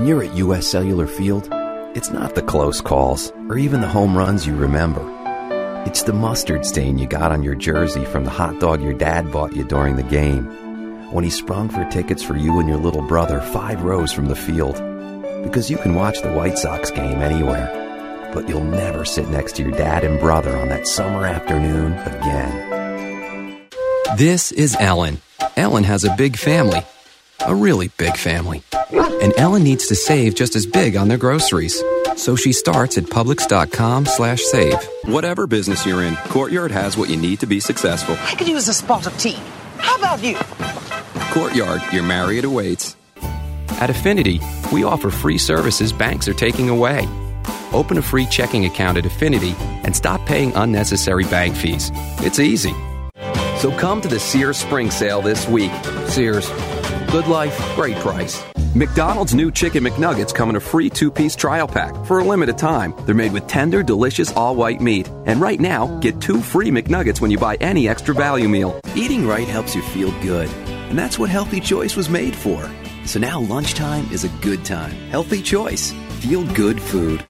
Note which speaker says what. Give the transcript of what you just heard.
Speaker 1: When you're at U.S. Cellular Field, it's not the close calls or even the home runs you remember. It's the mustard stain you got on your jersey from the hot dog your dad bought you during the game. When he sprung for tickets for you and your little brother five rows from the field. Because you can watch the White Sox game anywhere, but you'll never sit next to your dad and brother on that summer afternoon again.
Speaker 2: This is Ellen. Ellen has a big family, a really big family. And Ellen needs to save just as big on their groceries. So she starts at Publix.com slash save. Whatever business you're in, Courtyard has what you need to be successful.
Speaker 3: I could use a spot of tea. How about you?
Speaker 2: Courtyard, your Marriott awaits. At Affinity, we offer free services banks are taking away. Open a free checking account at Affinity and stop paying unnecessary bank fees. It's easy. So come to the Sears Spring Sale this week. Sears, good life, great price. McDonald's new Chicken McNuggets come in a free two piece trial pack for a limited time. They're made with tender, delicious, all white meat. And right now, get two free McNuggets when you buy any extra value meal.
Speaker 1: Eating right helps you feel good, and that's what Healthy Choice was made for. So now lunchtime is a good time. Healthy Choice. Feel good food.